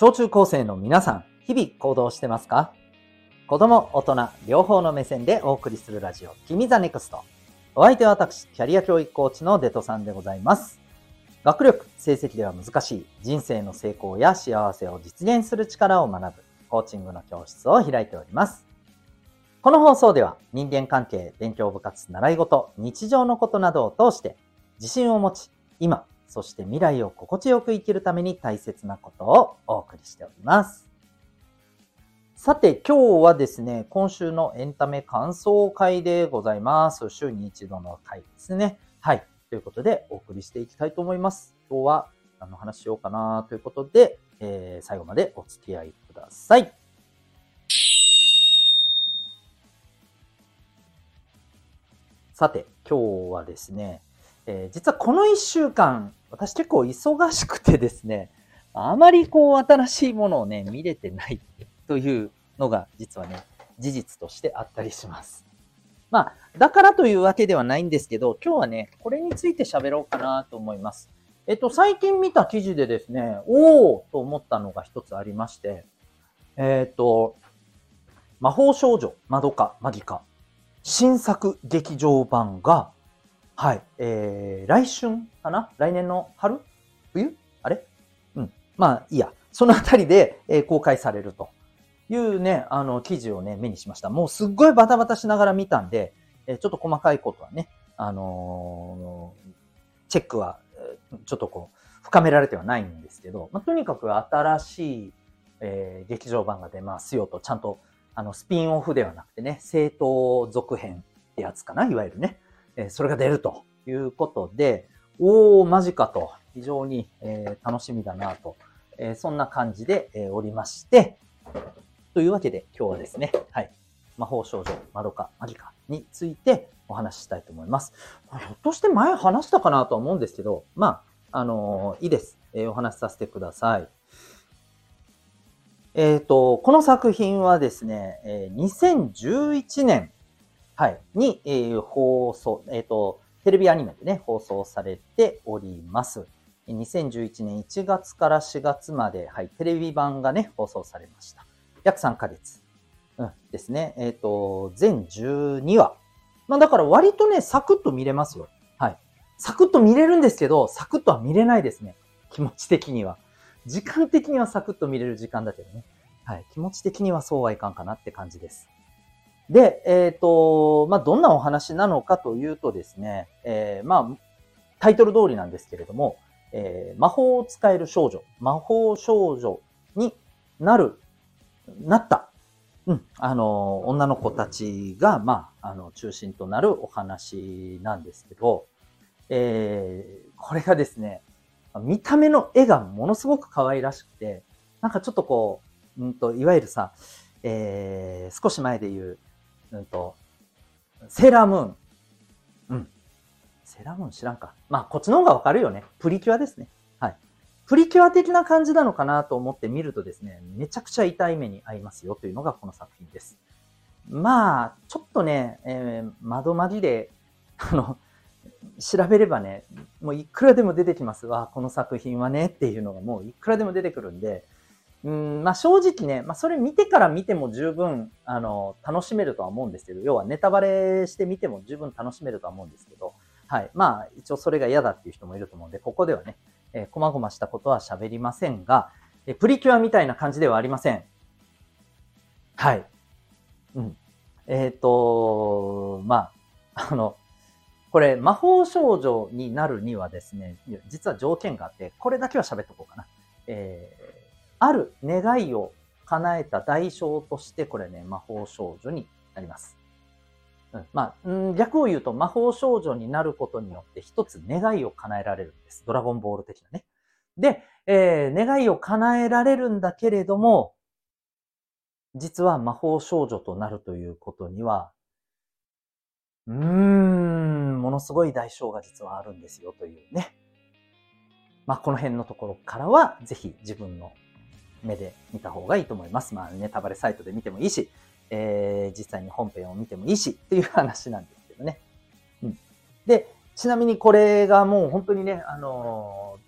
小中高生の皆さん、日々行動してますか？子供、大人、両方の目線でお送りするラジオ、君 the NEXT。お相手は私、キャリア教育コーチのデトさんでございます。学力、成績では難しい人生の成功や幸せを実現する力を学ぶコーチングの教室を開いております。この放送では人間関係、勉強部活、習い事、日常のことなどを通して自信を持ち、今、そして未来を心地よく生きるために大切なことをお送りしております。さて、今日はですね、今週のエンタメ感想会でございます。週に一度の回ですね。はい。ということで、お送りしていきたいと思います。今日は何の話しようかなということで、えー、最後までお付き合いください。さて、今日はですね、えー、実はこの1週間、私結構忙しくてですね、あまりこう新しいものをね、見れてないというのが実はね、事実としてあったりします。まあ、だからというわけではないんですけど、今日はね、これについて喋ろうかなと思います。えっと、最近見た記事でですね、おおと思ったのが一つありまして、えっと、魔法少女、マドカ、マギカ、新作劇場版が、はい、えー、来春かな？来年の春？冬？あれ？うん。まあ、いいや。そのあたりで、えー、公開されるというね、あの、記事をね、目にしました。もうすっごいバタバタしながら見たんで、えー、ちょっと細かいことはね、あのー、チェックは、ちょっとこう、深められてはないんですけど、まあ、とにかく新しい、えー、劇場版が出ますよと、ちゃんと、あの、スピンオフではなくてね、正当続編ってやつかな、いわゆるね。えそれが出るということで、おー、マジかと、非常に、え楽しみだなと、えそんな感じで、えおりまして、というわけで今日はですね、はい、魔法少女、マドカ、マギカについてお話ししたいと思います。ひょっとして前話したかなとは思うんですけど、まあ、あのー、いいです。えー、お話しさせてください。えっ、ー、と、この作品はですね、え2011年はい、に、えー、放送、えっ、ー、と、テレビアニメでね、放送されております。2011年1月から4月まで、はい、テレビ版がね、放送されました。約3ヶ月。うん、ですね。えっ、ー、と、全12話。まあだから割とね、サクッと見れますよ。はい。サクッと見れるんですけど、サクッとは見れないですね。気持ち的には。時間的にはサクッと見れる時間だけどね。はい。気持ち的にはそうはいかんかなって感じです。で、えっ、ー、と、まあ、どんなお話なのかというとですね、えー、まあ、タイトル通りなんですけれども、えー、魔法を使える少女、魔法少女になる、なった、うん、あの、女の子たちが、まあ、あの、中心となるお話なんですけど、えー、これがですね、見た目の絵がものすごく可愛らしくて、なんかちょっとこう、うんと、いわゆるさ、えー、少し前で言う、うんと、セーラームーン。うん。セーラームーン知らんか。まあ、こっちの方がわかるよね。プリキュアですね。はい。プリキュア的な感じなのかなと思って見るとですね、めちゃくちゃ痛い目に遭いますよというのがこの作品です。まあ、ちょっとね、えー、窓まぎで、あの、調べればね、もういくらでも出てきますわ。この作品はねっていうのがもういくらでも出てくるんで、うん、まあ正直ね、まあそれ見てから見ても十分、あの、楽しめるとは思うんですけど、要はネタバレして見ても十分楽しめるとは思うんですけど、はい。まあ一応それが嫌だっていう人もいると思うんで、ここではね、えー、細々したことは喋りませんが、えプリキュアみたいな感じではありません。はい。うん。えっ、ー、と、まあ、あの、これ、魔法少女になるにはですね、実は条件があって、これだけは喋っとこうかな。えーある願いを叶えた代償として、これね、魔法少女になります。うん、まあ、ん、逆を言うと、魔法少女になることによって一つ願いを叶えられるんです。ドラゴンボール的なね。で、えー、願いを叶えられるんだけれども、実は魔法少女となるということには、うーん、ものすごい代償が実はあるんですよというね。まあ、この辺のところからは、ぜひ自分の目で見た方がいいと思います。まあ、ネタバレサイトで見てもいいし、えー、実際に本編を見てもいいしっていう話なんですけどね。うん。で、ちなみにこれがもう本当にね、あの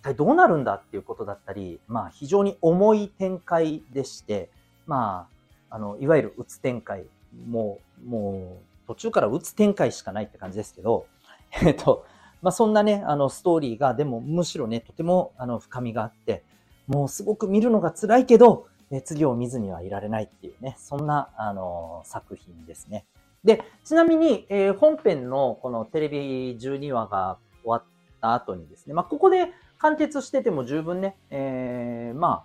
一体どうなるんだっていうことだったり、まあ非常に重い展開でして、まあ、あの、いわゆるうつ展開、もう、もう途中からうつ展開しかないって感じですけど、えっと、まあそんなね、あのストーリーが、でもむしろね、とてもあの深みがあって、もうすごく見るのが辛いけど、え次を見ずにはいられないっていうね、そんな、あの作品ですね。で、ちなみに、えー、本編のこのテレビ12話が終わった後にですね、まあ、ここで完結してても十分ね、えー、ま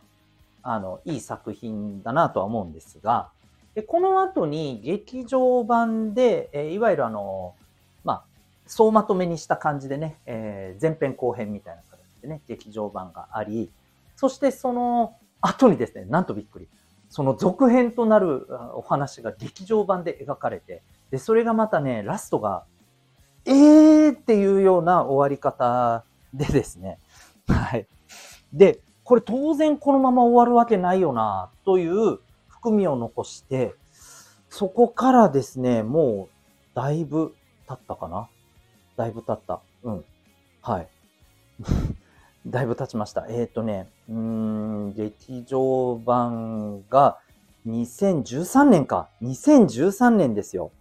あ、あの、いい作品だなとは思うんですが、でこの後に劇場版で、えー、いわゆるあの、まあ、総まとめにした感じでね、え、前編後編みたいな形でね、劇場版があり、そしてその後にですね、なんとびっくり。その続編となるお話が劇場版で描かれて、で、それがまたね、ラストが、えーっていうような終わり方でですね、はい。で、これ当然このまま終わるわけないよな、という含みを残して、そこからですね、もう、だいぶ経ったかな？だいぶ経った。うん。はい。だいぶ経ちました。えっ、ー、とね、うん、劇場版が2013年か。2013年ですよ。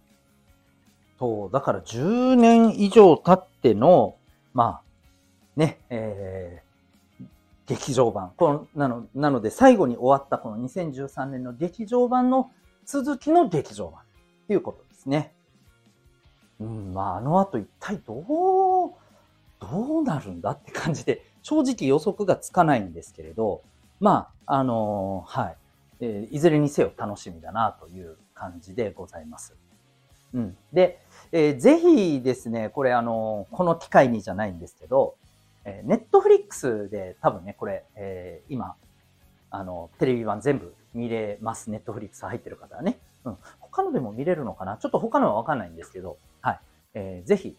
そう、だから10年以上経っての、まあ、ね、えー、劇場版。このなのなので、最後に終わったこの2013年の劇場版の続きの劇場版っていうことですね。うん、まあ、あの後一体どう、どうなるんだって感じで、正直予測がつかないんですけれど、まあ、あのー、はい、えー、いずれにせよ楽しみだなという感じでございます。うん。で、えー、ぜひですね、これあのー、この機会にじゃないんですけど、えー、ネットフリックスで多分ね、これ、えー、今、あの、テレビ版全部見れます。ネットフリックス入ってる方はね。うん。他のでも見れるのかな？ちょっと他のはわかんないんですけど、はい。えー、ぜひ、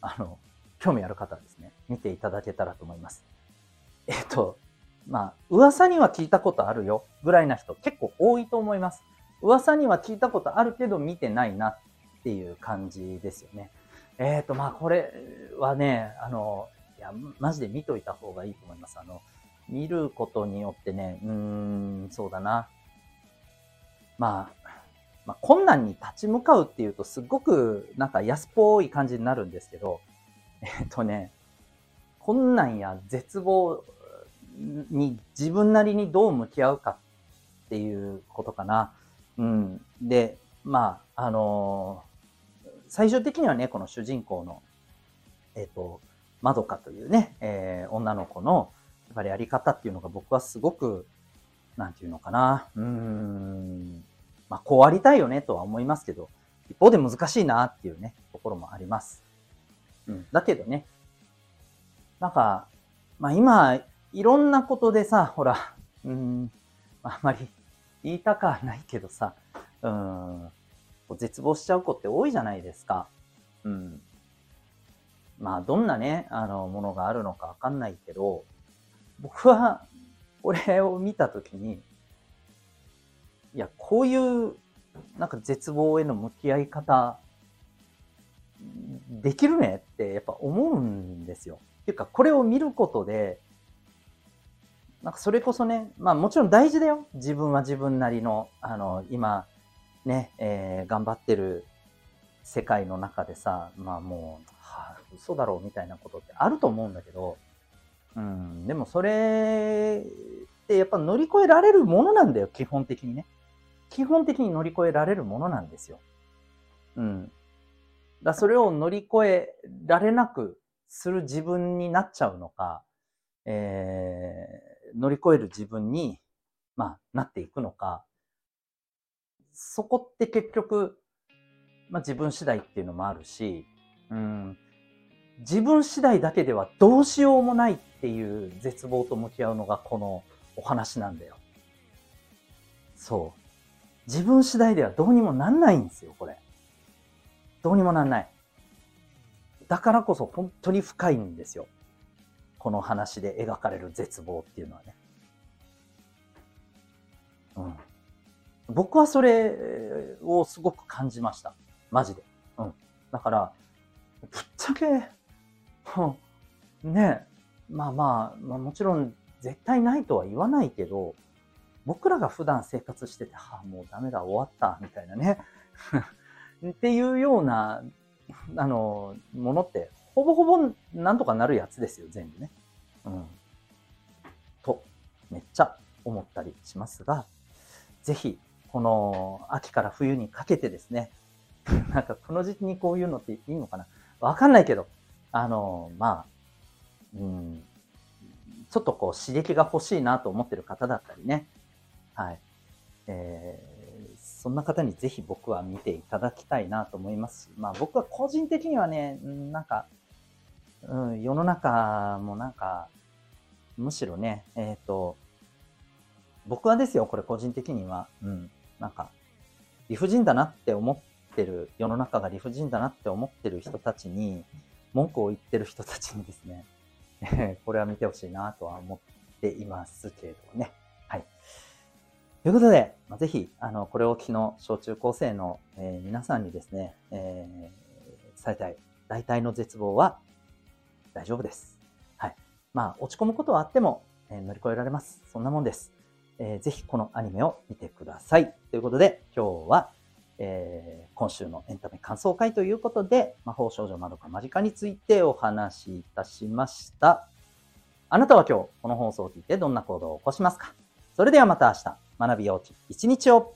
あの、興味ある方はですね、見ていただけたらと思います。えっと、まあ、噂には聞いたことあるよぐらいな人結構多いと思います。噂には聞いたことあるけど見てないなっていう感じですよね。えっ、ー、と、まあ、これはね、あの、いや、マジで見といた方がいいと思います。あの、見ることによってね、うーん、そうだな。まあ、まあ、困難に立ち向かうっていうとすっごくなんか安っぽい感じになるんですけど、えっとね、困難や絶望に自分なりにどう向き合うかっていうことかな。うん。で、まあ、あのー、最終的にはね、この主人公の、えっ、ー、と、まどかというね、えー、女の子の、やっぱりやり方っていうのが僕はすごく、なんていうのかな。うん。まあ、こうありたいよねとは思いますけど、一方で難しいなっていうね、ところもあります。だけどね、なんか、まあ今、いろんなことでさ、ほら、うん、あんまり言いたかはないけどさ、うん、絶望しちゃう子って多いじゃないですか。うん。まあ、どんなね、あの、ものがあるのかわかんないけど、僕は、これを見たときに、いや、こういう、なんか絶望への向き合い方、できるねってやっぱ思うんですよ。っていうか、これを見ることで、なんかそれこそね、まあもちろん大事だよ。自分は自分なりの、あの、今、ね、えー、頑張ってる世界の中でさ、まあもう、はあ、嘘だろうみたいなことってあると思うんだけど、うん、でもそれってやっぱ乗り越えられるものなんだよ、基本的にね。基本的に乗り越えられるものなんですよ。うん。だそれを乗り越えられなくする自分になっちゃうのか、えー、乗り越える自分に、まあ、なっていくのか、そこって結局、まあ自分次第っていうのもあるし、うん、自分次第だけではどうしようもないっていう絶望と向き合うのがこのお話なんだよ。そう。自分次第ではどうにもなんないんですよ、これ。どうにもなんない。だからこそ本当に深いんですよ。この話で描かれる絶望っていうのはね。うん。僕はそれをすごく感じました。マジで。うん。だから、ぶっちゃけ、ねまあまあ、まあ、もちろん絶対ないとは言わないけど、僕らが普段生活してて、はあ、もうダメだ、終わった、みたいなね。っていうような、あの、ものって、ほぼほぼなんとかなるやつですよ、全部ね。うん。と、めっちゃ思ったりしますが、ぜひ、この秋から冬にかけてですね、なんかこの時期にこういうのっていいのかなわかんないけど、あの、まあ、うん、ちょっとこう刺激が欲しいなと思ってる方だったりね、はい。え、そんな方にぜひ僕は見ていただきたいなと思います、まあ僕は個人的にはね、なんか、うん、世の中もなんか、むしろね、えっ、ー、と、僕はですよ、これ個人的には、うん、なんか、理不尽だなって思ってる、世の中が理不尽だなって思ってる人たちに、文句を言ってる人たちにですね、これは見てほしいなとは思っていますけれどもね。ということで、まあ、ぜひ、あの、これを機の小中高生の、えー、皆さんにですね、えー、伝えたい、大体の絶望は大丈夫です。はい。まあ、落ち込むことはあっても、えー、乗り越えられます。そんなもんです。えー、ぜひこのアニメを見てください。ということで、今日は、えー、今週のエンタメ感想会ということで、魔法少女まどか間近についてお話しいたしました。あなたは今日この放送を聞いてどんな行動を起こしますか？それではまた明日、学びよう。一日を。